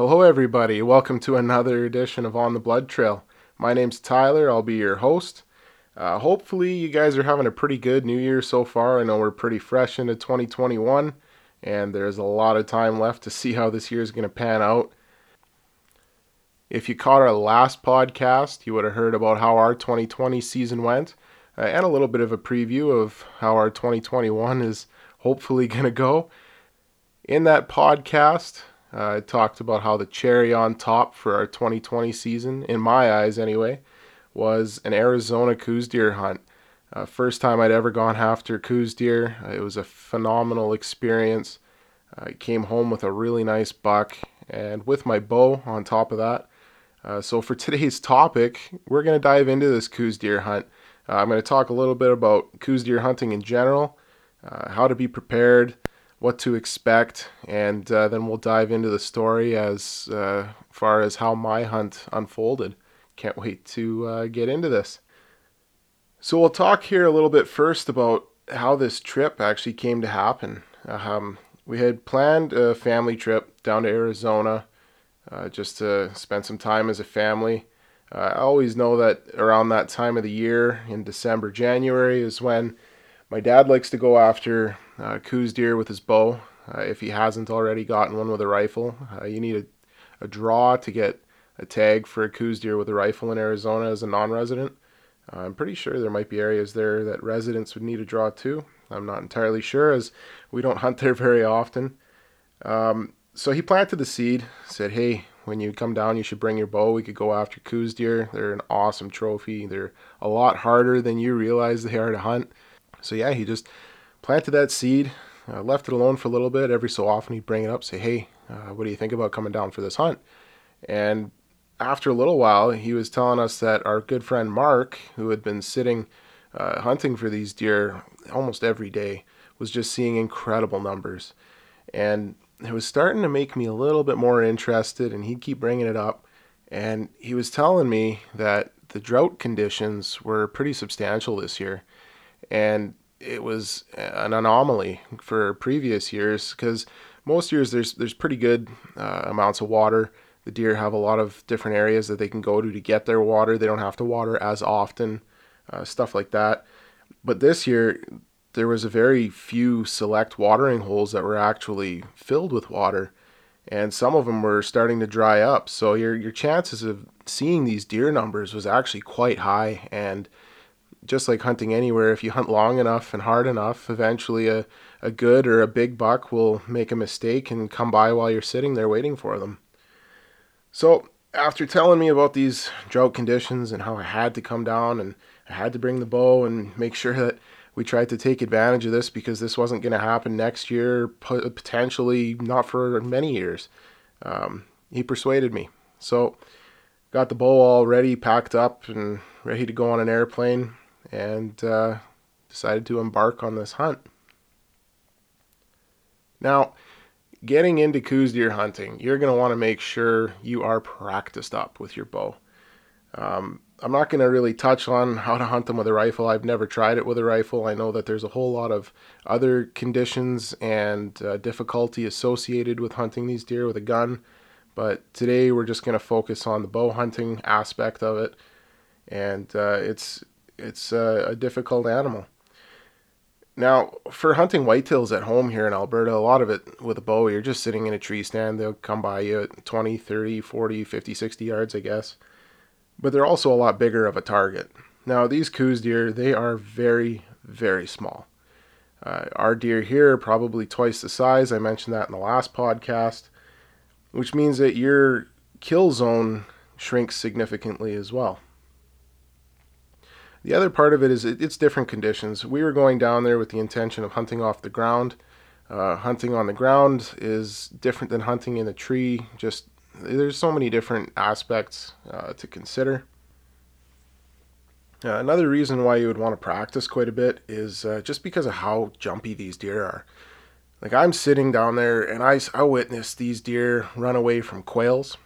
Hello, everybody. Welcome to another edition of On the Blood Trail. My name's Tyler. I'll be your host. Uh, hopefully, you guys are having a pretty good new year so far. I know we're pretty fresh into 2021, and there's a lot of time left to see how this year is going to pan out. If you caught our last podcast, you would have heard about how our 2020 season went uh, and a little bit of a preview of how our 2021 is hopefully going to go. In that podcast, uh, I talked about how the cherry on top for our 2020 season, in my eyes anyway, was an Arizona Coues deer hunt. Uh, first time I'd ever gone after Coues deer. Uh, it was a phenomenal experience. I came home with a really nice buck and with my bow on top of that. Uh, so for today's topic, we're going to dive into this Coues deer hunt. Uh, I'm going to talk a little bit about Coues deer hunting in general, uh, how to be prepared, what to expect, and uh, then we'll dive into the story as uh, far as how my hunt unfolded. Can't wait to uh, get into this. So we'll talk here a little bit first about how this trip actually came to happen. Um, we had planned a family trip down to Arizona uh, just to spend some time as a family. Uh, I always know that around that time of the year, in December, January, is when my dad likes to go after uh, Coues deer with his bow. Uh, if he hasn't already gotten one with a rifle, uh, you need a, a draw to get a tag for a Coues deer with a rifle in Arizona as a non-resident. Uh, I'm pretty sure there might be areas there that residents would need a draw too. I'm not entirely sure as we don't hunt there very often. Um, so he planted the seed, said, hey, when you come down, you should bring your bow. We could go after Coues deer. They're an awesome trophy. They're a lot harder than you realize they are to hunt. So yeah, he just planted that seed, uh, left it alone for a little bit. Every so often he'd bring it up, say, hey, uh, what do you think about coming down for this hunt? And after a little while, he was telling us that our good friend Mark, who had been sitting uh, hunting for these deer almost every day, was just seeing incredible numbers. And it was starting to make me a little bit more interested, and he'd keep bringing it up. And he was telling me that the drought conditions were pretty substantial this year and it was an anomaly for previous years because most years there's there's pretty good uh, amounts of water. The deer have a lot of different areas that they can go to to get their water. They don't have to water as often, uh, stuff like that. But this year there was a very few select watering holes that were actually filled with water, and some of them were starting to dry up. So your your chances of seeing these deer numbers was actually quite high and just like hunting anywhere, if you hunt long enough and hard enough, eventually a, a good or a big buck will make a mistake and come by while you're sitting there waiting for them. So, after telling me about these drought conditions and how I had to come down and I had to bring the bow and make sure that we tried to take advantage of this because this wasn't going to happen next year, potentially not for many years, um, he persuaded me. So, got the bow all ready, packed up, and ready to go on an airplane and uh, decided to embark on this hunt. Now, getting into Coues deer hunting, you're going to want to make sure you are practiced up with your bow. Um, I'm not going to really touch on how to hunt them with a rifle. I've never tried it with a rifle. I know that there's a whole lot of other conditions and uh, difficulty associated with hunting these deer with a gun. But today we're just going to focus on the bow hunting aspect of it. And uh, it's it's a, a difficult animal. Now, for hunting whitetails at home here in Alberta, a lot of it with a bow, you're just sitting in a tree stand. They'll come by you at 20, 30, 40, 50, 60 yards, I guess. But they're also a lot bigger of a target. Now, these Coues deer, they are very, very small. Uh, our deer here probably twice the size. I mentioned that in the last podcast, which means that your kill zone shrinks significantly as well. The other part of it is it, it's different conditions. We were going down there with the intention of hunting off the ground. Uh, hunting on the ground is different than hunting in a tree. Just there's so many different aspects uh, to consider. Uh, another reason why you would want to practice quite a bit is uh, just because of how jumpy these deer are. Like I'm sitting down there and I, I witnessed these deer run away from quails.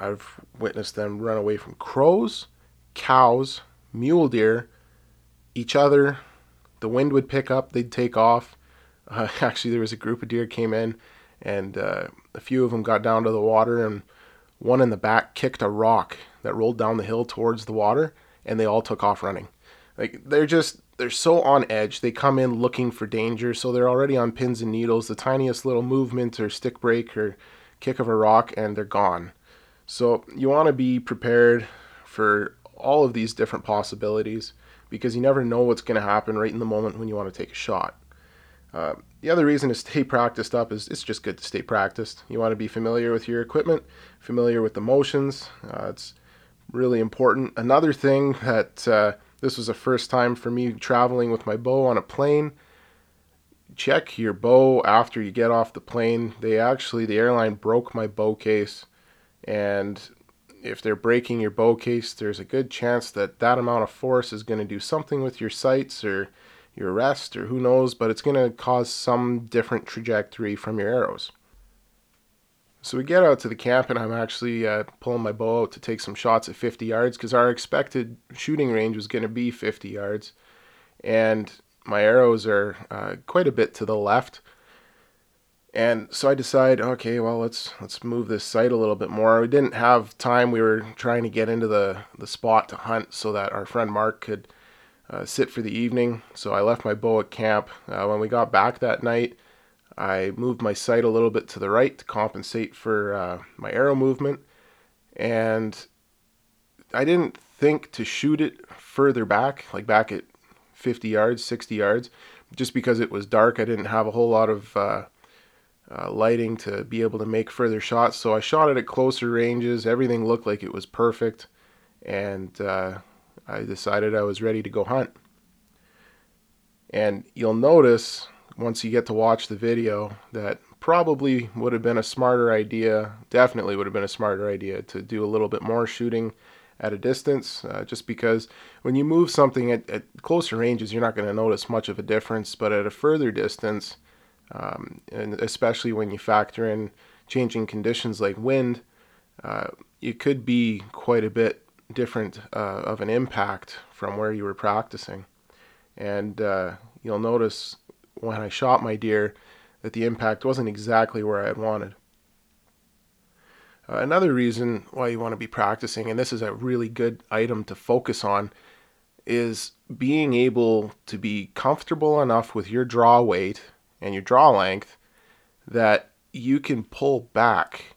I've witnessed them run away from crows, cows, mule deer, each other. The wind would pick up, they'd take off. Uh, actually, there was a group of deer came in, and uh, a few of them got down to the water, and one in the back kicked a rock that rolled down the hill towards the water, and they all took off running. Like they're just they're so on edge. They come in looking for danger, so they're already on pins and needles. The tiniest little movement or stick break or kick of a rock, and they're gone. So you want to be prepared for all of these different possibilities because you never know what's going to happen right in the moment when you want to take a shot. Uh, the other reason to stay practiced up is it's just good to stay practiced. You want to be familiar with your equipment, familiar with the motions. Uh, it's really important. Another thing that uh, this was the first time for me traveling with my bow on a plane. Check your bow after you get off the plane. They actually, the airline broke my bow case, and if they're breaking your bow case, there's a good chance that that amount of force is going to do something with your sights or your rest or who knows, but it's going to cause some different trajectory from your arrows. So we get out to the camp, and I'm actually uh, pulling my bow out to take some shots at 50 yards because our expected shooting range was going to be 50 yards, and my arrows are uh, quite a bit to the left. And so I decide, okay, well let's let's move this sight a little bit more. We didn't have time. We were trying to get into the the spot to hunt so that our friend Mark could uh, sit for the evening. So I left my bow at camp. Uh, when we got back that night, I moved my sight a little bit to the right to compensate for uh, my arrow movement. And I didn't think to shoot it further back, like back at 50 yards, 60 yards, just because it was dark. I didn't have a whole lot of uh, lighting to be able to make further shots. So I shot it at closer ranges. Everything looked like it was perfect. And uh, I decided I was ready to go hunt. And you'll notice once you get to watch the video that probably would have been a smarter idea, definitely would have been a smarter idea to do a little bit more shooting at a distance, uh, just because when you move something at, at closer ranges, you're not going to notice much of a difference, but at a further distance, um, and especially when you factor in changing conditions like wind, uh, it could be quite a bit different uh, of an impact from where you were practicing. And uh, you'll notice when I shot my deer that the impact wasn't exactly where I had wanted. Uh, another reason why you want to be practicing, and this is a really good item to focus on, is being able to be comfortable enough with your draw weight and your draw length that you can pull back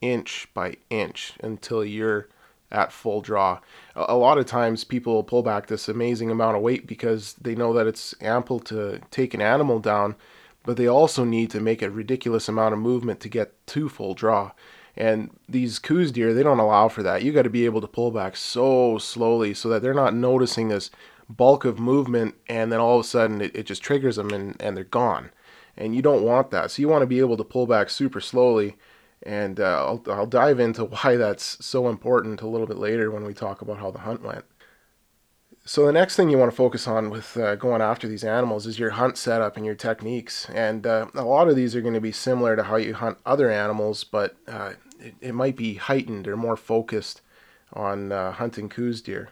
inch by inch until you're at full draw. A lot of times people pull back this amazing amount of weight because they know that it's ample to take an animal down, but they also need to make a ridiculous amount of movement to get to full draw. And these Coues deer, they don't allow for that. You got to be able to pull back so slowly so that they're not noticing this bulk of movement and then all of a sudden it, it just triggers them and, and they're gone. And you don't want that. So you want to be able to pull back super slowly and uh, I'll, I'll dive into why that's so important a little bit later when we talk about how the hunt went. So the next thing you want to focus on with uh, going after these animals is your hunt setup and your techniques. And uh, a lot of these are going to be similar to how you hunt other animals, but uh, it, it, might be heightened or more focused on uh, hunting Coues deer.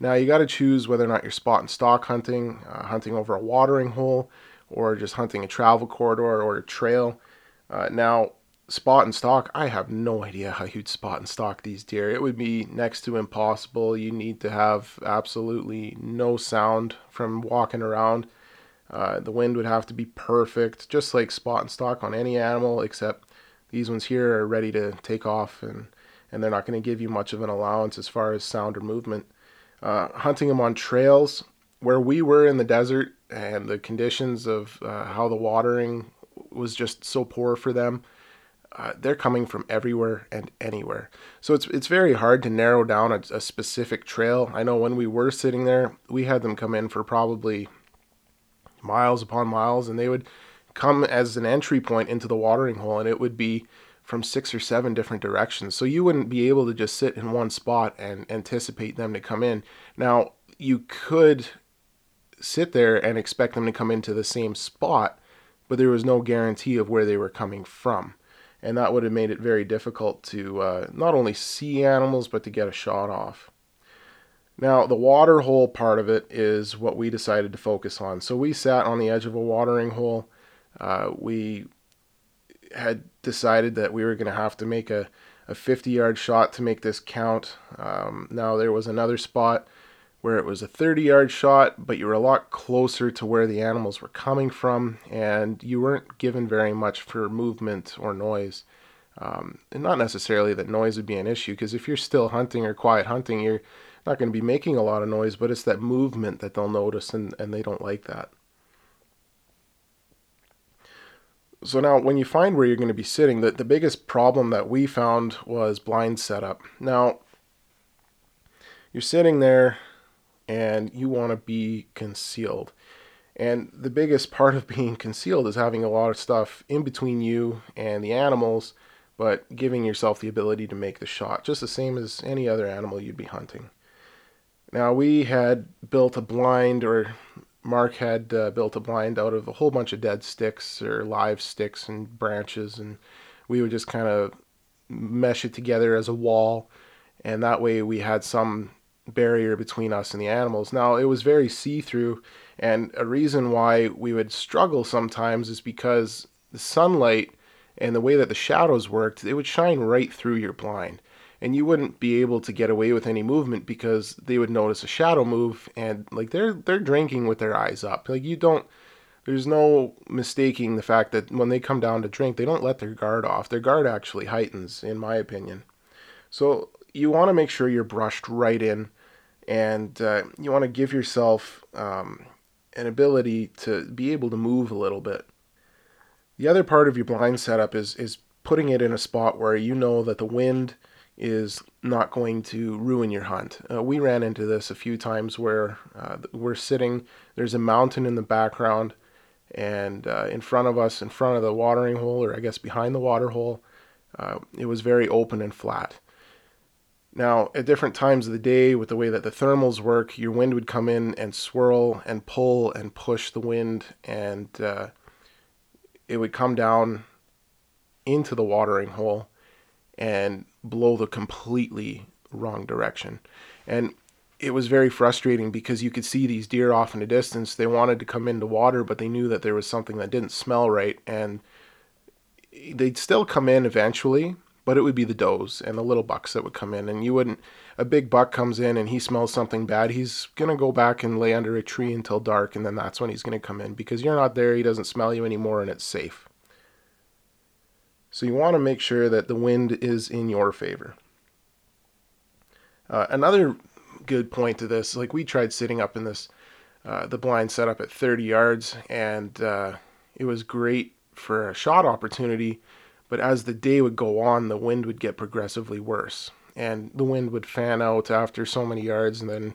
Now you got to choose whether or not you're spot and stalk hunting, uh, hunting over a watering hole, or just hunting a travel corridor or a trail. Uh, now spot and stalk, I have no idea how you'd spot and stalk these deer. It would be next to impossible. You need to have absolutely no sound from walking around. Uh, the wind would have to be perfect, just like spot and stalk on any animal, except these ones here are ready to take off and, and they're not going to give you much of an allowance as far as sound or movement. Uh, hunting them on trails, where we were in the desert and the conditions of uh, how the watering was just so poor for them uh, they're coming from everywhere and anywhere. So it's it's very hard to narrow down a, a, specific trail. I know when we were sitting there, we had them come in for probably miles upon miles, and they would come as an entry point into the watering hole, and it would be from six or seven different directions. So you wouldn't be able to just sit in one spot and anticipate them to come in. Now you could sit there and expect them to come into the same spot, but there was no guarantee of where they were coming from and that would have made it very difficult to uh, not only see animals but to get a shot off. Now, the water hole part of it is what we decided to focus on. So we sat on the edge of a watering hole. Uh, we had decided that we were going to have to make a, a a 50 yard shot to make this count. Um, now, there was another spot where it was a 30 yard shot, but you were a lot closer to where the animals were coming from, and you weren't given very much for movement or noise. Um, and not necessarily that noise would be an issue, because if you're still hunting or quiet hunting, you're not going to be making a lot of noise, but it's that movement that they'll notice, and, and they don't like that. So now, when you find where you're going to be sitting, the, the biggest problem that we found was blind setup. Now, you're sitting there and you want to be concealed. And the biggest part of being concealed is having a lot of stuff in between you and the animals, but giving yourself the ability to make the shot, just the same as any other animal you'd be hunting. Now, we had built a blind, or Mark had uh, built a blind out of a whole bunch of dead sticks or live sticks and branches, and we would just kind of mesh it together as a wall, and that way we had some barrier between us and the animals. Now, it was very see through, and a reason why we would struggle sometimes is because the sunlight and the way that the shadows worked, it would shine right through your blind and you wouldn't be able to get away with any movement because they would notice a shadow move and like they're they're drinking with their eyes up. Like you don't there's no mistaking the fact that when they come down to drink they don't let their guard off. Their guard actually heightens in my opinion. So you want to make sure you're brushed right in and uh, you want to give yourself um, an ability to be able to move a little bit the other part of your blind setup is is putting it in a spot where you know that the wind is not going to ruin your hunt. Uh, we ran into this a few times where uh, we're sitting, there's a mountain in the background, and uh, in front of us, in front of the watering hole, or I guess behind the water hole, uh, it was very open and flat. Now, at different times of the day, with the way that the thermals work, your wind would come in and swirl and pull and push the wind, and uh, it would come down into the watering hole and blow the completely wrong direction. And it was very frustrating because you could see these deer off in the distance. They wanted to come into water, but they knew that there was something that didn't smell right. And they'd still come in eventually, but it would be the does and the little bucks that would come in. And you wouldn't, a big buck comes in and he smells something bad. He's going to go back and lay under a tree until dark. And then that's when he's going to come in because you're not there. He doesn't smell you anymore and it's safe. So you want to make sure that the wind is in your favor. Uh, another good point to this, like we tried sitting up in this, uh, the blind setup at 30 yards, and uh, it was great for a shot opportunity. But as the day would go on, the wind would get progressively worse, and the wind would fan out after so many yards, and then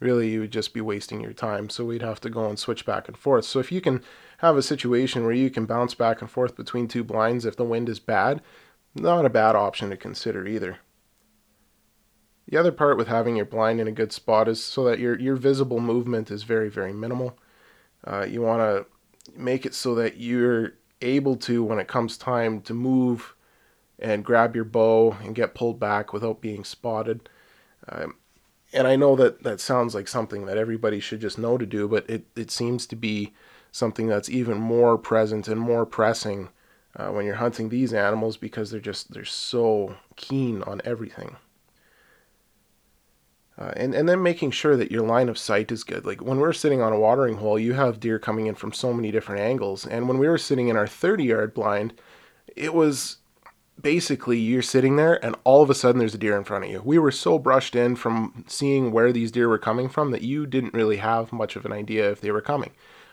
really you would just be wasting your time. So we'd have to go and switch back and forth. So if you can have a situation where you can bounce back and forth between two blinds if the wind is bad, not a bad option to consider either. The other part with having your blind in a good spot is so that your, your visible movement is very, very minimal. Uh, you want to make it so that you're able to, when it comes time to move and grab your bow and get pulled back without being spotted. Um, and I know that that sounds like something that everybody should just know to do, but it, it seems to be something that's even more present and more pressing uh, when you're hunting these animals because they're just they're so keen on everything. Uh, and and then making sure that your line of sight is good. Like when we're sitting on a watering hole, you have deer coming in from so many different angles. And when we were sitting in our 30 yard blind, it was basically you're sitting there and all of a sudden there's a deer in front of you. We were so brushed in from seeing where these deer were coming from that you didn't really have much of an idea if they were coming.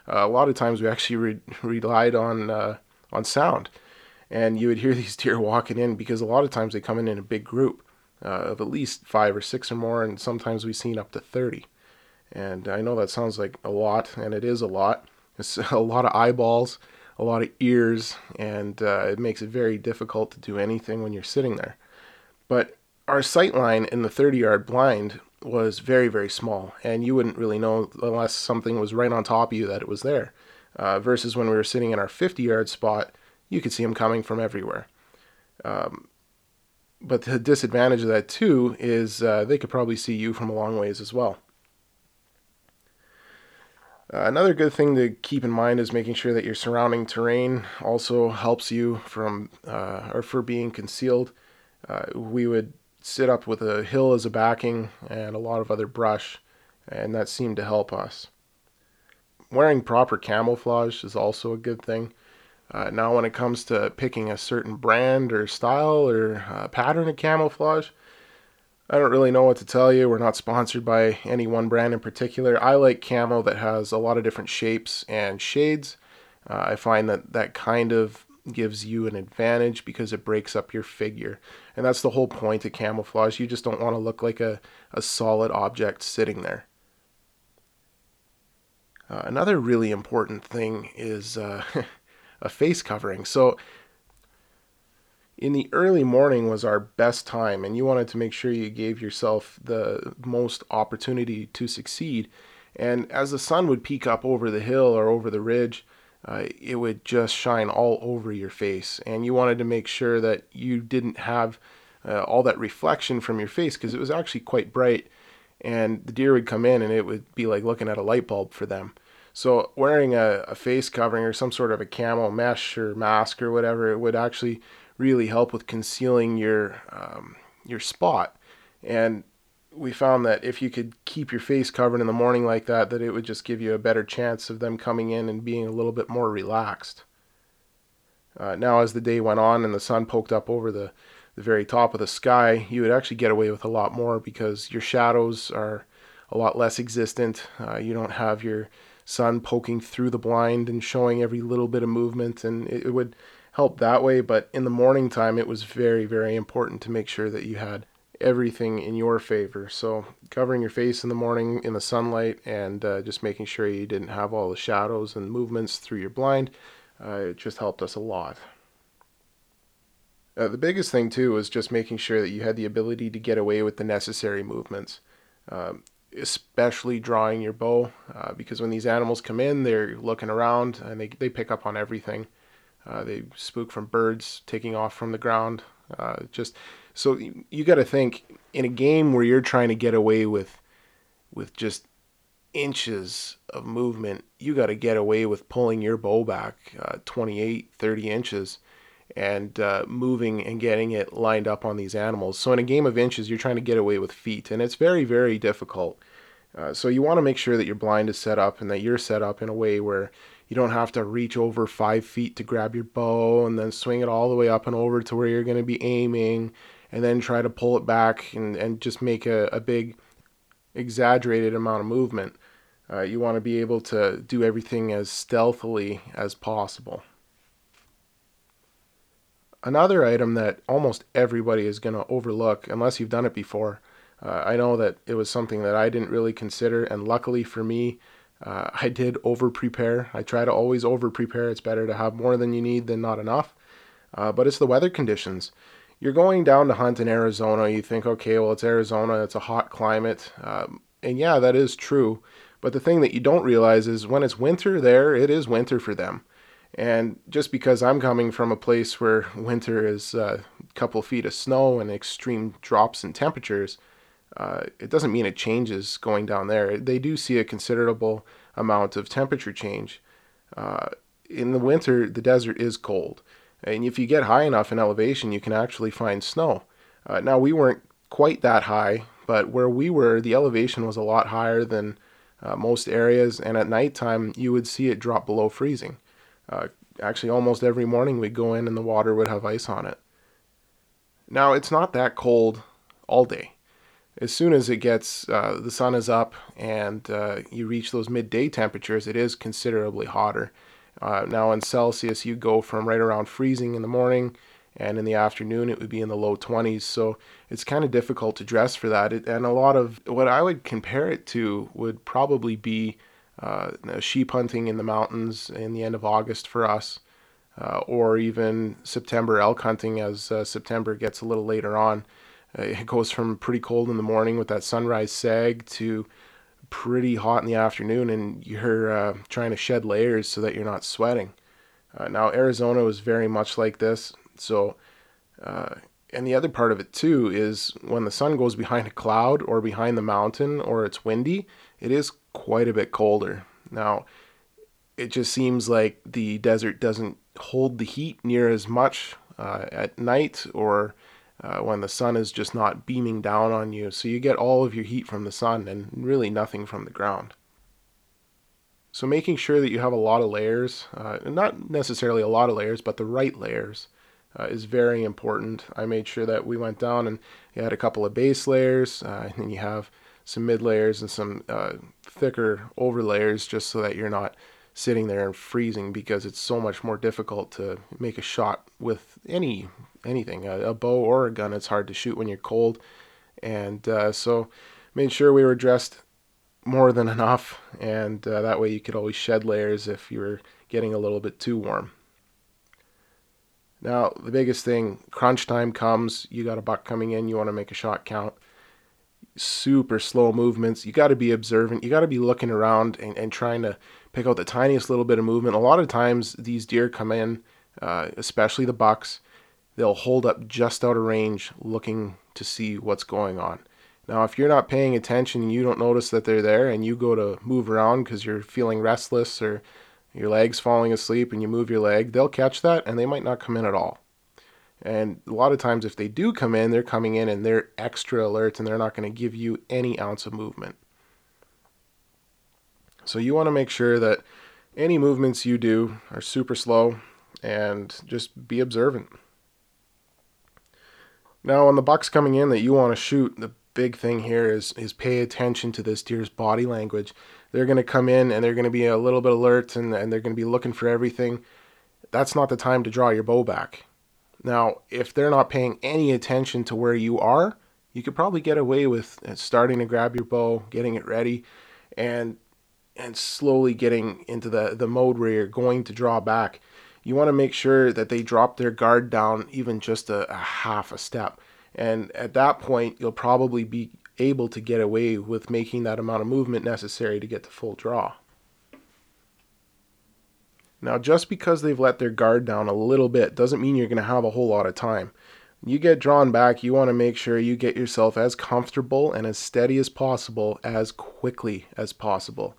Uh, a lot of times we actually re- relied on uh, on sound, and you would hear these deer walking in because a lot of times they come in in a big group uh, of at least five or six or more, and sometimes we've seen up to thirty. And I know that sounds like a lot, and it is a lot. It's a lot of eyeballs a lot of ears, and uh, it makes it very difficult to do anything when you're sitting there. But our sight line in the 30 yard blind was very, very small, and you wouldn't really know unless something was right on top of you that it was there. Uh, versus when we were sitting in our 50 yard spot, you could see them coming from everywhere. Um, but the disadvantage of that too is uh, they could probably see you from a long ways as well. Uh, another good thing to keep in mind is making sure that your surrounding terrain also helps you from uh, or for being concealed. Uh, we would sit up with a hill as a backing and a lot of other brush, and that seemed to help us. Wearing proper camouflage is also a good thing. Uh, now, when it comes to picking a certain brand or style or uh, pattern of camouflage, I don't really know what to tell you. We're not sponsored by any one brand in particular. I like camo that has a lot of different shapes and shades. Uh, I find that that kind of gives you an advantage because it breaks up your figure. And that's the whole point of camouflage. You just don't want to look like a, a solid object sitting there. Uh, another really important thing is uh, a face covering. So, in the early morning was our best time, and you wanted to make sure you gave yourself the most opportunity to succeed. And as the sun would peek up over the hill or over the ridge, uh, it would just shine all over your face. And you wanted to make sure that you didn't have uh, all that reflection from your face because it was actually quite bright. And the deer would come in and it would be like looking at a light bulb for them. So wearing a, a face covering or some sort of a camo mesh or mask or whatever, it would actually really help with concealing your um, your spot. And we found that if you could keep your face covered in the morning like that, that it would just give you a better chance of them coming in and being a little bit more relaxed. Uh, now, as the day went on and the sun poked up over the, the very top of the sky, you would actually get away with a lot more because your shadows are a lot less existent. Uh, you don't have your sun poking through the blind and showing every little bit of movement, and it, it would help that way. But in the morning time, it was very, very important to make sure that you had everything in your favor. So covering your face in the morning in the sunlight and uh, just making sure you didn't have all the shadows and movements through your blind, uh, it just helped us a lot. Uh, the biggest thing too was just making sure that you had the ability to get away with the necessary movements, um, especially drawing your bow, uh, because when these animals come in, they're looking around and they they pick up on everything. Uh, they spook from birds taking off from the ground. Uh, just so you got to think in a game where you're trying to get away with with just inches of movement, you got to get away with pulling your bow back uh, 28, 30 inches and uh, moving and getting it lined up on these animals. So in a game of inches, you're trying to get away with feet, and it's very, very difficult. Uh, so you want to make sure that your blind is set up and that you're set up in a way where you don't have to reach over five feet to grab your bow and then swing it all the way up and over to where you're going to be aiming and then try to pull it back and, and just make a, a big exaggerated amount of movement. Uh, you want to be able to do everything as stealthily as possible. Another item that almost everybody is going to overlook, unless you've done it before, uh, I know that it was something that I didn't really consider, and luckily for me, uh, I did over prepare. I try to always over prepare. It's better to have more than you need than not enough. Uh, but it's the weather conditions you're going down to hunt in Arizona. You think, okay, well, it's Arizona, it's a hot climate. Um, and yeah, that is true. But the thing that you don't realize is when it's winter there, it is winter for them. And just because I'm coming from a place where winter is uh, a couple feet of snow and extreme drops in temperatures, uh, it doesn't mean it changes going down there. They do see a considerable amount of temperature change. Uh, in the winter, the desert is cold. And if you get high enough in elevation, you can actually find snow. Uh, now, we weren't quite that high, but where we were, the elevation was a lot higher than uh, most areas. And at nighttime, you would see it drop below freezing. Uh, actually, almost every morning we'd go in and the water would have ice on it. Now, it's not that cold all day. As soon as it gets, uh, the sun is up and uh, you reach those midday temperatures, it is considerably hotter. Uh, now in Celsius, you go from right around freezing in the morning, and in the afternoon it would be in the low 20s. So it's kind of difficult to dress for that. It, and a lot of what I would compare it to would probably be uh, sheep hunting in the mountains in the end of August for us, uh, or even September elk hunting as uh, September gets a little later on. Uh, it goes from pretty cold in the morning with that sunrise sag to pretty hot in the afternoon and you're uh, trying to shed layers so that you're not sweating. Uh, now, Arizona was very much like this. So, and the other part of it too is when the sun goes behind a cloud or behind the mountain or it's windy, it is quite a bit colder. Now, it just seems like the desert doesn't hold the heat near as much uh, at night or uh, when the sun is just not beaming down on you. So you get all of your heat from the sun and really nothing from the ground. So making sure that you have a lot of layers, uh, not necessarily a lot of layers, but the right layers uh, is very important. I made sure that we went down and you had a couple of base layers, uh, and then you have some mid layers and some uh, thicker over layers just so that you're not sitting there and freezing because it's so much more difficult to make a shot with any anything. A, a bow or a gun it's hard to shoot when you're cold. And uh, so made sure we were dressed more than enough and uh, that way you could always shed layers if you were getting a little bit too warm now the biggest thing crunch time comes you got a buck coming in you want to make a shot count super slow movements. You got to be observant. You got to be looking around and, and trying to pick out the tiniest little bit of movement. A lot of times, these deer come in, uh, especially the bucks, they'll hold up just out of range looking to see what's going on. Now, if you're not paying attention and you don't notice that they're there and you go to move around because you're feeling restless or your leg's falling asleep and you move your leg, they'll catch that and they might not come in at all. And a lot of times, if they do come in, they're coming in and they're extra alert and they're not going to give you any ounce of movement. So, you want to make sure that any movements you do are super slow and just be observant. Now, on the bucks coming in that you want to shoot, the big thing here is is pay attention to this deer's body language. They're going to come in and they're going to be a little bit alert and, and they're going to be looking for everything. That's not the time to draw your bow back. Now, if they're not paying any attention to where you are, you could probably get away with uh, starting to grab your bow, getting it ready, and and slowly getting into the, the mode where you're going to draw back. You want to make sure that they drop their guard down even just a, a half a step. And at that point, you'll probably be able to get away with making that amount of movement necessary to get to full draw. Now, just because they've let their guard down a little bit doesn't mean you're going to have a whole lot of time. When you get drawn back, you want to make sure you get yourself as comfortable and as steady as possible as quickly as possible.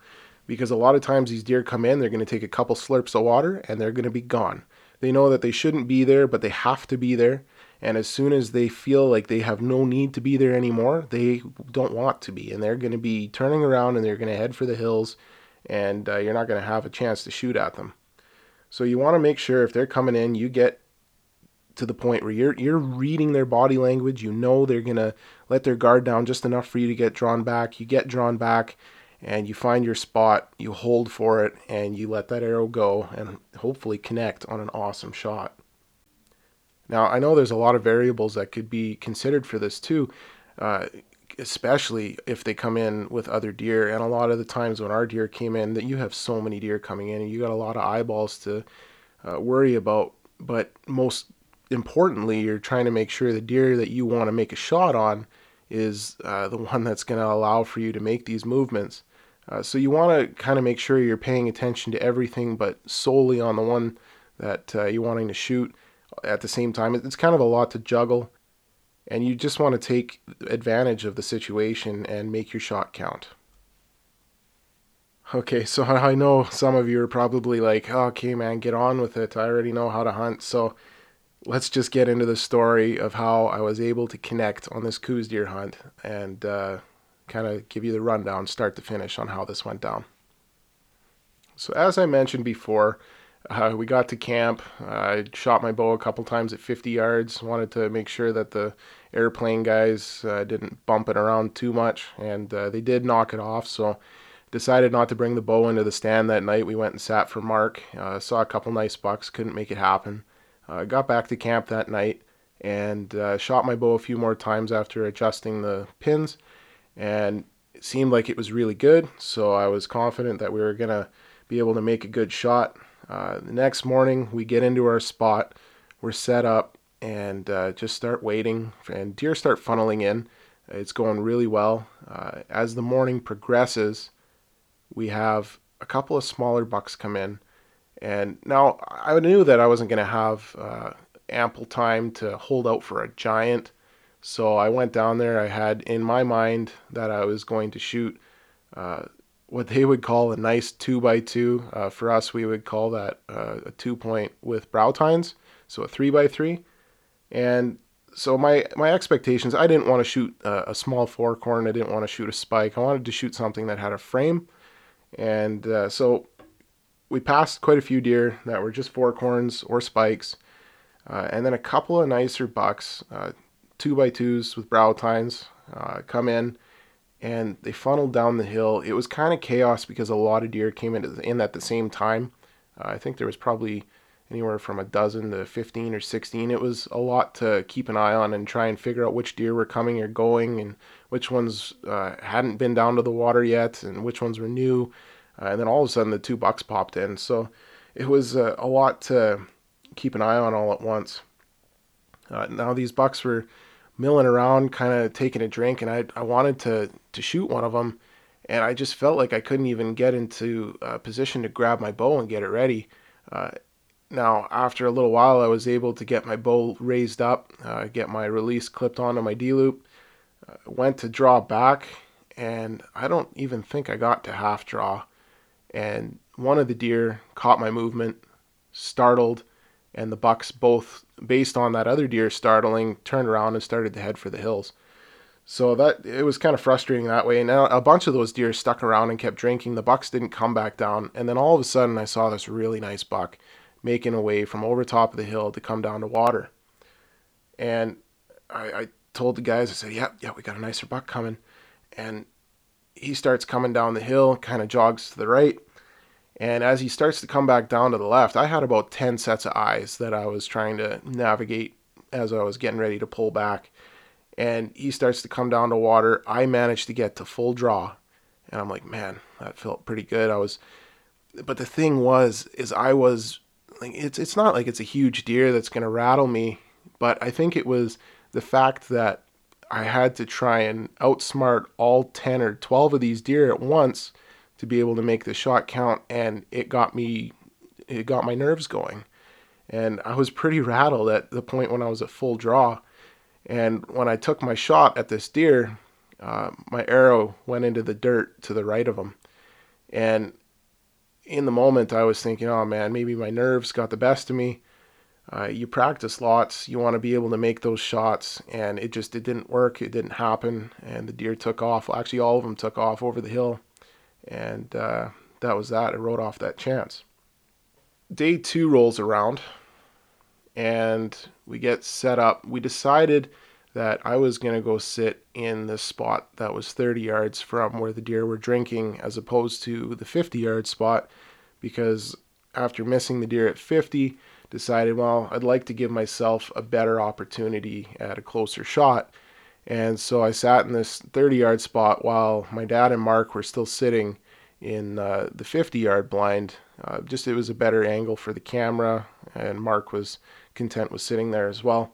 Because a lot of times these deer come in, they're going to take a couple slurps of water and they're going to be gone. They know that they shouldn't be there, but they have to be there. And as soon as they feel like they have no need to be there anymore, they don't want to be. And they're going to be turning around and they're going to head for the hills, and uh, you're not going to have a chance to shoot at them. So you want to make sure if they're coming in, you get to the point where you're you're reading their body language. You know they're gonna let their guard down just enough for you to get drawn back. You get drawn back, and you find your spot. You hold for it, and you let that arrow go, and hopefully connect on an awesome shot. Now I know there's a lot of variables that could be considered for this too. Uh, especially if they come in with other deer. And a lot of the times when our deer came in, that you have so many deer coming in, and you got a lot of eyeballs to uh, worry about. But most importantly, you're trying to make sure the deer that you want to make a shot on is uh, the one that's going to allow for you to make these movements. Uh, so you want to kind of make sure you're paying attention to everything, but solely on the one that uh, you're wanting to shoot at the same time. It's kind of a lot to juggle and you just want to take advantage of the situation and make your shot count. Okay, so I know some of you are probably like, okay, man, get on with it. I already know how to hunt. So let's just get into the story of how I was able to connect on this Coues deer hunt and uh, kind of give you the rundown, start to finish, on how this went down. So, as I mentioned before, uh, we got to camp. I shot my bow a couple times at 50 yards. Wanted to make sure that the airplane guys uh, didn't bump it around too much, and uh, they did knock it off. So decided not to bring the bow into the stand that night. We went and sat for Mark. Uh, saw a couple nice bucks. Couldn't make it happen. Uh, got back to camp that night and uh, shot my bow a few more times after adjusting the pins, and it seemed like it was really good. So I was confident that we were gonna be able to make a good shot. Uh, the next morning, we get into our spot, we're set up, and uh, just start waiting, and deer start funneling in. It's going really well. Uh, as the morning progresses, we have a couple of smaller bucks come in. And now I knew that I wasn't going to have uh, ample time to hold out for a giant. So I went down there. I had in my mind that I was going to shoot uh, what they would call a nice two by two. Uh, for us, we would call that uh, a two point with brow tines, so a three by three. And so my my expectations, I didn't want to shoot a, a small fork horn. I didn't want to shoot a spike. I wanted to shoot something that had a frame, and uh, so we passed quite a few deer that were just fork horns or spikes, uh, and then a couple of nicer bucks, uh, two by twos with brow tines, uh, come in, and they funneled down the hill. It was kind of chaos because a lot of deer came in, at the same time. Uh, I think there was probably anywhere from a dozen to 15 or 16. It was a lot to keep an eye on and try and figure out which deer were coming or going and which ones uh, hadn't been down to the water yet and which ones were new. Uh, and then all of a sudden the two bucks popped in. So it was uh, a lot to keep an eye on all at once. Uh, now these bucks were milling around, kind of taking a drink, and I, I wanted to, to shoot one of them. And I just felt like I couldn't even get into a position to grab my bow and get it ready. Uh, now, after a little while, I was able to get my bow raised up, uh, get my release clipped onto my D loop, uh, went to draw back, and I don't even think I got to half draw. And one of the deer caught my movement, startled, and the bucks both, based on that other deer startling, turned around and started to head for the hills. So that it was kind of frustrating that way. Now a bunch of those deer stuck around and kept drinking. The bucks didn't come back down, and then all of a sudden I saw this really nice buck making a way from over top of the hill to come down to water. And I, I told the guys, I said, "Yeah, yeah, we got a nicer buck coming," and he starts coming down the hill, kind of jogs to the right. And as he starts to come back down to the left, I had about 10 sets of eyes that I was trying to navigate as I was getting ready to pull back. And he starts to come down to water. I managed to get to full draw. And I'm like, man, that felt pretty good. I was, but the thing was, is I was, like, it's, it's not like it's a huge deer that's going to rattle me, but I think it was the fact that I had to try and outsmart all 10 or 12 of these deer at once to be able to make the shot count and it got me it got my nerves going. And i was pretty rattled at the point when i was at full draw. And when i took my shot at this deer uh, my arrow went into the dirt to the right of him. And in the moment i was thinking oh man maybe my nerves got the best of me. Uh, you practice lots. You want to be able to make those shots. And it just it didn't work. It didn't happen. And the deer took off. Well, actually all of them took off over the hill and uh, that was that. I wrote off that chance. Day two rolls around, and we get set up. We decided that I was going to go sit in the spot that was 30 yards from where the deer were drinking, as opposed to the 50 yard spot, because after missing the deer at 50, decided, well, I'd like to give myself a better opportunity at a closer shot and so I sat in this 30 yard spot while my dad and Mark were still sitting in uh, the 50 yard blind. Uh, just it was a better angle for the camera, and Mark was content with sitting there as well.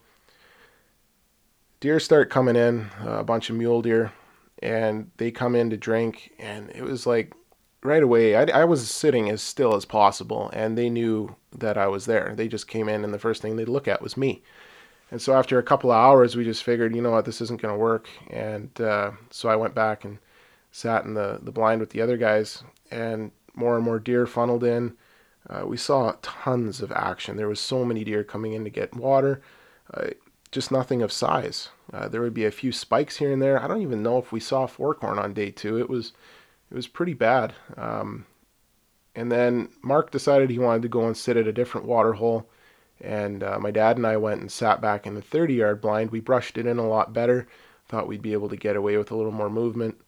Deer start coming in, uh, a bunch of mule deer, and they come in to drink, and it was like right away. I, I was sitting as still as possible, and they knew that I was there. They just came in, and the first thing they'd look at was me. And so after a couple of hours, we just figured, you know what, this isn't going to work. And uh, so I went back and sat in the, the blind with the other guys, and more and more deer funneled in. Uh, we saw tons of action. There was so many deer coming in to get water, uh, just nothing of size. Uh, there would be a few spikes here and there. I don't even know if we saw forkhorn on day two. It was it was pretty bad. Um, and then Mark decided he wanted to go and sit at a different water hole and uh, my dad and I went and sat back in the 30 yard blind. We brushed it in a lot better. Thought we'd be able to get away with a little more movement.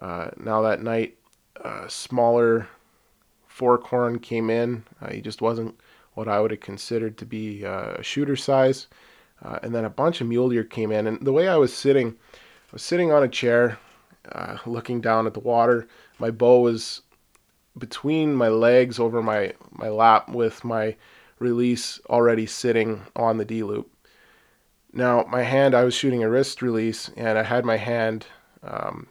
Uh, now that night, a smaller forkhorn came in. Uh, he just wasn't what I would have considered to be uh, a shooter size. Uh, and then a bunch of mule deer came in. And the way I was sitting, I was sitting on a chair, uh, looking down at the water. My bow was between my legs over my, my lap with my release already sitting on the D loop. Now, my hand, I was shooting a wrist release and I had my hand um,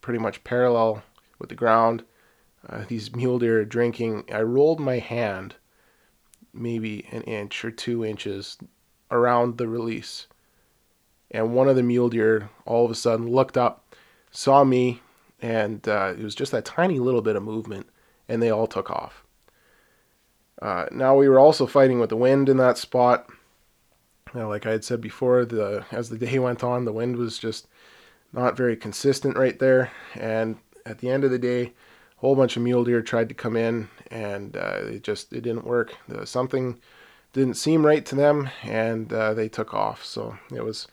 pretty much parallel with the ground. Uh, these mule deer are drinking. I rolled my hand maybe an inch or two inches around the release. And one of the mule deer all of a sudden looked up, saw me, and uh, it was just that tiny little bit of movement, and they all took off. Uh, now we were also fighting with the wind in that spot, know, like I had said before, the as the day went on, the wind was just not very consistent right there. And at the end of the day, a whole bunch of mule deer tried to come in, and uh, it just it didn't work. something didn't seem right to them, and uh, they took off. So it was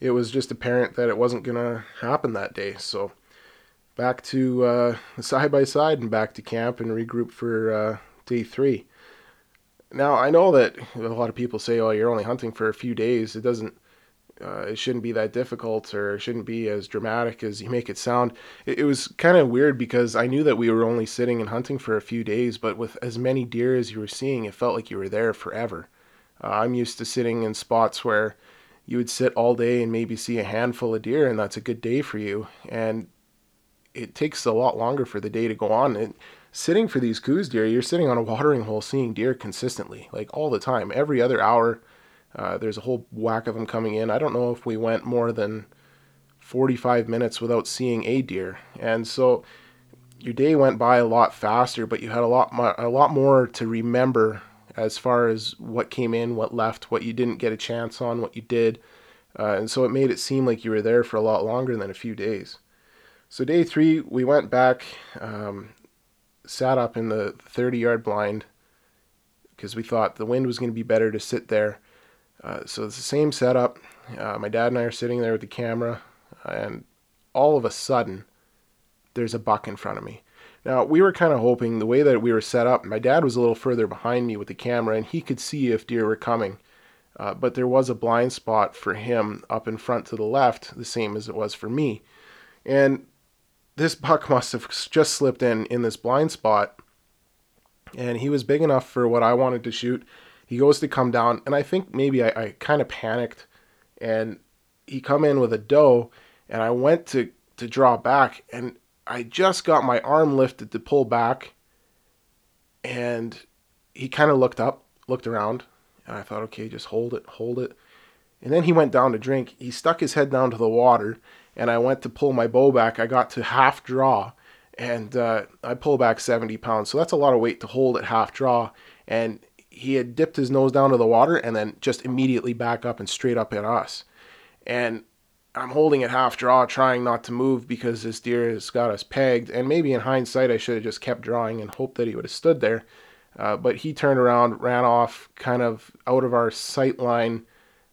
it was just apparent that it wasn't gonna happen that day. So back to uh, side by side and back to camp and regroup for uh, day three. Now I know that a lot of people say, "Oh, you're only hunting for a few days." It doesn't. Uh, it shouldn't be that difficult or it shouldn't be as dramatic as you make it sound. It, it was kind of weird because I knew that we were only sitting and hunting for a few days, but with as many deer as you were seeing, it felt like you were there forever. Uh, I'm used to sitting in spots where you would sit all day and maybe see a handful of deer, and that's a good day for you. And it takes a lot longer for the day to go on. Sitting for these Coues deer, you're sitting on a watering hole seeing deer consistently, like all the time. Every other hour, uh, there's a whole whack of them coming in. I don't know if we went more than 45 minutes without seeing a deer. And so your day went by a lot faster, but you had a lot mo- a lot more to remember as far as what came in, what left, what you didn't get a chance on, what you did. Uh, and so it made it seem like you were there for a lot longer than a few days. So day three, we went back, um, sat up in the 30 yard blind because we thought the wind was going to be better to sit there. Uh, so it's the same setup. Uh, my dad and I are sitting there with the camera, and all of a sudden, there's a buck in front of me. Now, we were kind of hoping the way that we were set up, my dad was a little further behind me with the camera, and he could see if deer were coming. Uh, but there was a blind spot for him up in front to the left, the same as it was for me. And this buck must have just slipped in in this blind spot and he was big enough for what I wanted to shoot. He goes to come down, and I think maybe I, I kind of panicked, and he come in with a doe, and I went to to draw back, and I just got my arm lifted to pull back, and he kind of looked up, looked around, and I thought, okay, just hold it, hold it, and then he went down to drink. He stuck his head down to the water, and I went to pull my bow back. I got to half draw, and uh, I pull back 70 pounds. So that's a lot of weight to hold at half draw. And he had dipped his nose down to the water and then just immediately back up and straight up at us. And I'm holding at half draw, trying not to move because this deer has got us pegged. And maybe in hindsight, I should have just kept drawing and hoped that he would have stood there. Uh, but he turned around, ran off, kind of out of our sight line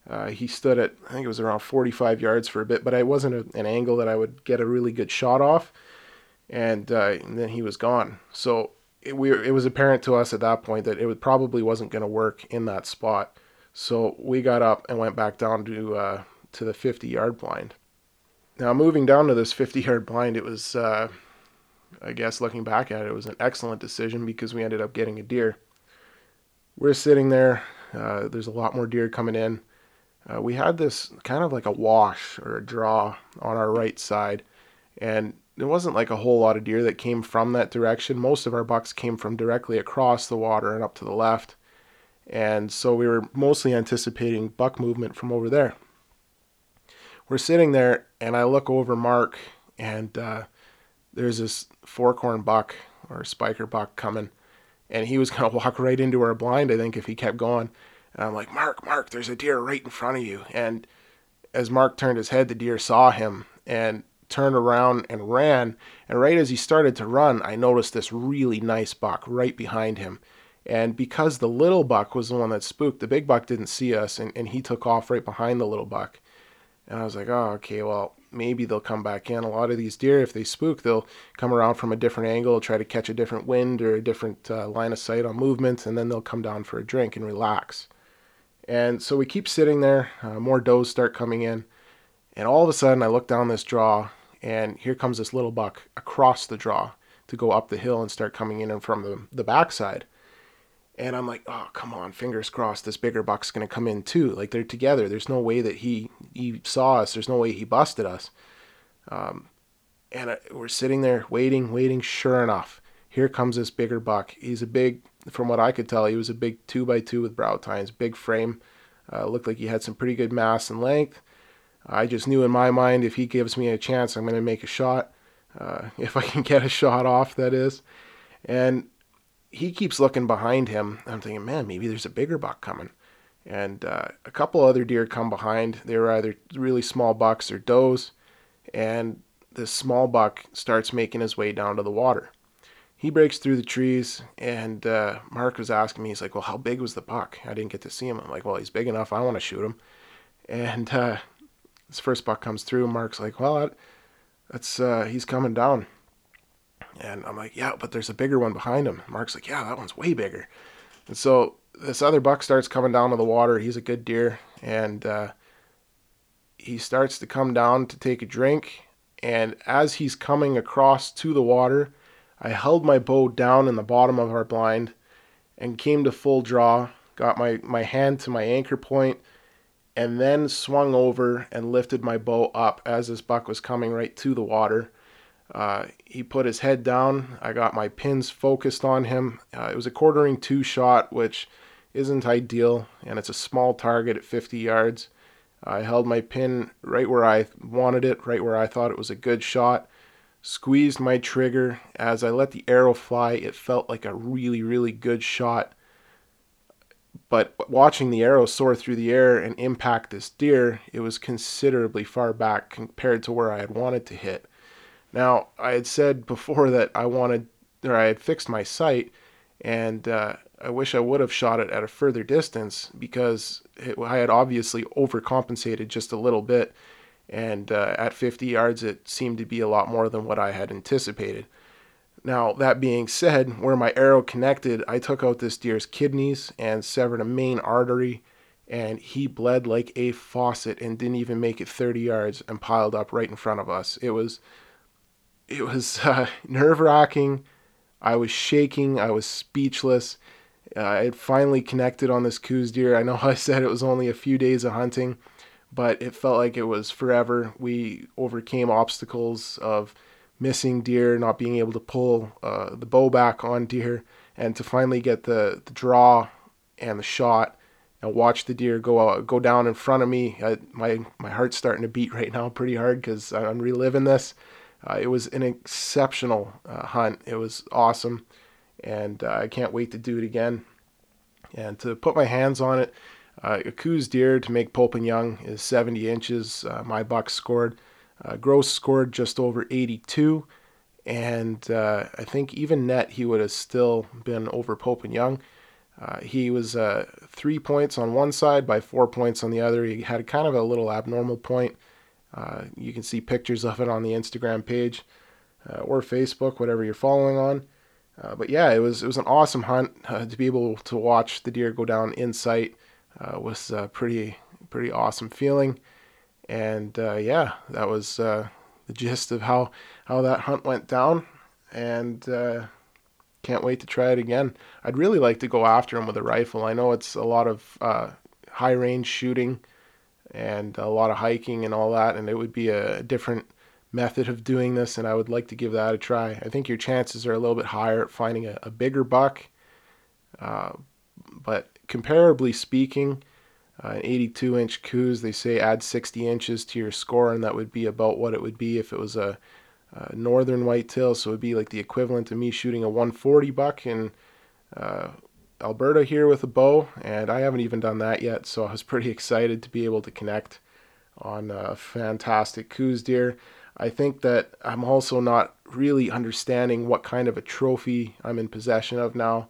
uh, he stood at, I think it was around 45 yards for a bit, but it wasn't a, an angle that I would get a really good shot off. And, uh, and then he was gone. So it, we, it was apparent to us at that point that it probably wasn't going to work in that spot. So we got up and went back down to uh, to the 50 yard blind. Now moving down to this 50 yard blind, it was, uh, I guess, looking back at it, it was an excellent decision because we ended up getting a deer. We're sitting there. Uh, there's a lot more deer coming in uh, we had this kind of like a wash or a draw on our right side, and there wasn't like a whole lot of deer that came from that direction. Most of our bucks came from directly across the water and up to the left, and so we were mostly anticipating buck movement from over there. We're sitting there, and I look over Mark, and uh, there's this forkhorn buck or spiker buck coming, and he was gonna walk right into our blind, I think, if he kept going. And I'm like, Mark, Mark, there's a deer right in front of you. And as Mark turned his head, the deer saw him and turned around and ran. And right as he started to run, I noticed this really nice buck right behind him. And because the little buck was the one that spooked, the big buck didn't see us and, and he took off right behind the little buck. And I was like, oh, okay, well, maybe they'll come back in. A lot of these deer, if they spook, they'll come around from a different angle, try to catch a different wind or a different uh, line of sight on movement, and then they'll come down for a drink and relax. And so we keep sitting there. Uh, more does start coming in. And all of a sudden, I look down this draw, and here comes this little buck across the draw to go up the hill and start coming in from the, the backside. And I'm like, oh, come on, fingers crossed, this bigger buck's going to come in too. Like they're together. There's no way that he, he saw us. There's no way he busted us. Um, and I, we're sitting there waiting, waiting. Sure enough, here comes this bigger buck. He's a big from what I could tell, he was a big two by two with brow tines, big frame. Uh, looked like he had some pretty good mass and length. I just knew in my mind if he gives me a chance, I'm going to make a shot. Uh, if I can get a shot off, that is. And he keeps looking behind him. I'm thinking, man, maybe there's a bigger buck coming. and uh, a couple other deer come behind. They were either really small bucks or does, and this small buck starts making his way down to the water. He breaks through the trees, and uh, Mark was asking me, he's like, Well, how big was the buck? I didn't get to see him. I'm like, Well, he's big enough. I want to shoot him. And uh, this first buck comes through. Mark's like, Well, that's, uh, he's coming down. And I'm like, Yeah, but there's a bigger one behind him. Mark's like, Yeah, that one's way bigger. And so this other buck starts coming down to the water. He's a good deer. And uh, he starts to come down to take a drink and as he's coming across to the water, I held my bow down in the bottom of our blind and came to full draw, got my, my hand to my anchor point, and then swung over and lifted my bow up as this buck was coming right to the water. Uh, he put his head down. I got my pins focused on him. Uh, it was a quartering to shot, which isn't ideal, and it's a small target at 50 yards. I held my pin right where I wanted it, right where I thought it was a good shot. Squeezed my trigger. As I let the arrow fly, it felt like a really, really good shot. But watching the arrow soar through the air and impact this deer, it was considerably far back compared to where I had wanted to hit. Now, I had said before that I wanted, or I had fixed my sight, and uh, I wish I would have shot it at a further distance because it, I had obviously overcompensated just a little bit. And uh, at 50 yards, it seemed to be a lot more than what I had anticipated. Now, that being said, where my arrow connected, I took out this deer's kidneys and severed a main artery, and he bled like a faucet and didn't even make it 30 yards and piled up right in front of us. It was, it was uh, nerve wracking. I was shaking. I was speechless. Uh, I had finally connected on this Coues deer. I know I said it was only a few days of hunting, but it felt like it was forever. We overcame obstacles of missing deer, not being able to pull uh, the bow back on deer, and to finally get the, the draw and the shot and watch the deer go out, go down in front of me. I, my my heart's starting to beat right now pretty hard because I'm reliving this. Uh, it was an exceptional uh, hunt. It was awesome and uh, I can't wait to do it again. And to put my hands on it, uh, a Coues deer to make Pope and Young is 70 inches. Uh, my buck scored. Uh, Gross scored just over 82, and uh, I think even net he would have still been over Pope and Young. Uh, he was uh, three points on one side by four points on the other. He had kind of a little abnormal point. you can see pictures of it on the Instagram page or Facebook, whatever you're following on. But yeah, it was it was an awesome hunt to be able to watch the deer go down in sight uh, was a pretty pretty awesome feeling, and uh, yeah, that was uh, the gist of how how that hunt went down, and uh, can't wait to try it again. I'd really like to go after him with a rifle. I know it's a lot of high range shooting and a lot of hiking and all that, and it would be a different method of doing this, and I would like to give that a try. I think your chances are a little bit higher at finding a, a bigger buck, uh, but comparably speaking, uh, an 82 inch Coues, they say add 60 inches to your score, and that would be about what it would be if it was a, a northern whitetail. So it would be like the equivalent of me shooting a 140 buck in uh, Alberta here with a bow, and I haven't even done that yet. So I was pretty excited to be able to connect on a fantastic Coues deer. I think that I'm also not really understanding what kind of a trophy I'm in possession of now.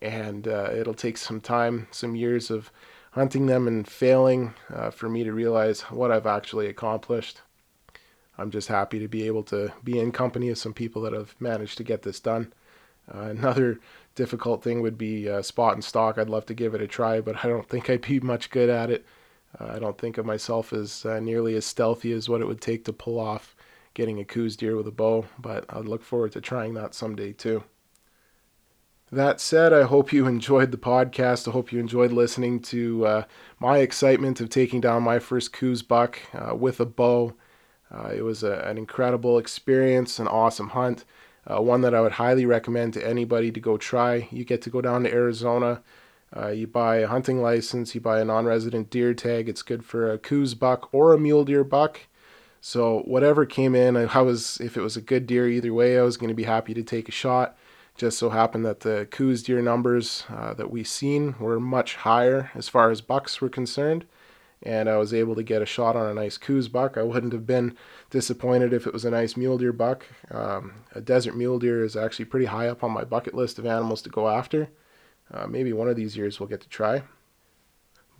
And uh, it'll take some time, some years of hunting them and failing uh, for me to realize what I've actually accomplished. I'm just happy to be able to be in company of some people that have managed to get this done. Uh, another difficult thing would be uh, spot and stalk. I'd love to give it a try, but I don't think I'd be much good at it. Uh, I don't think of myself as uh, nearly as stealthy as what it would take to pull off getting a Coues deer with a bow, but I would look forward to trying that someday too. That said, I hope you enjoyed the podcast. I hope you enjoyed listening to uh, my excitement of taking down my first Coues buck uh, with a bow. Uh, it was a, an incredible experience, an awesome hunt, uh, one that I would highly recommend to anybody to go try. You get to go down to Arizona. Uh, you buy a hunting license, you buy a non resident deer tag. It's good for a Coues buck or a mule deer buck. So whatever came in, I was if it was a good deer either way, I was going to be happy to take a shot. Just so happened that the Coues deer numbers uh, that we seen were much higher as far as bucks were concerned, and I was able to get a shot on a nice Coues buck. I wouldn't have been disappointed if it was a nice mule deer buck. Um, a desert mule deer is actually pretty high up on my bucket list of animals to go after. Uh, maybe one of these years we'll get to try.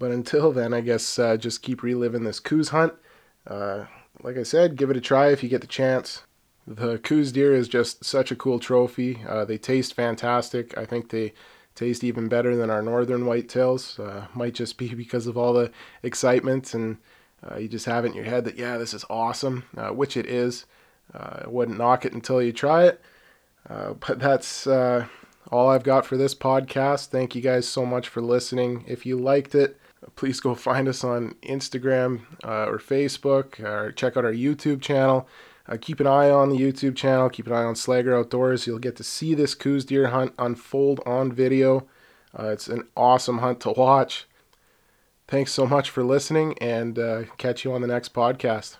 But until then, I guess uh, just keep reliving this Coues hunt. Uh, like I said, give it a try if you get the chance. The Coues deer is just such a cool trophy. Uh, they taste fantastic. I think they taste even better than our northern whitetails. Uh, might just be because of all the excitement and uh, you just have it in your head that, yeah, this is awesome, uh, which it is. Uh, I wouldn't knock it until you try it. Uh, but that's all I've got for this podcast. Thank you guys so much for listening. If you liked it, please go find us on Instagram or Facebook or check out our YouTube channel. Uh, keep an eye on the YouTube channel. Keep an eye on Slager Outdoors. You'll get to see this Coues deer hunt unfold on video. Uh, it's an awesome hunt to watch. Thanks so much for listening and uh, catch you on the next podcast.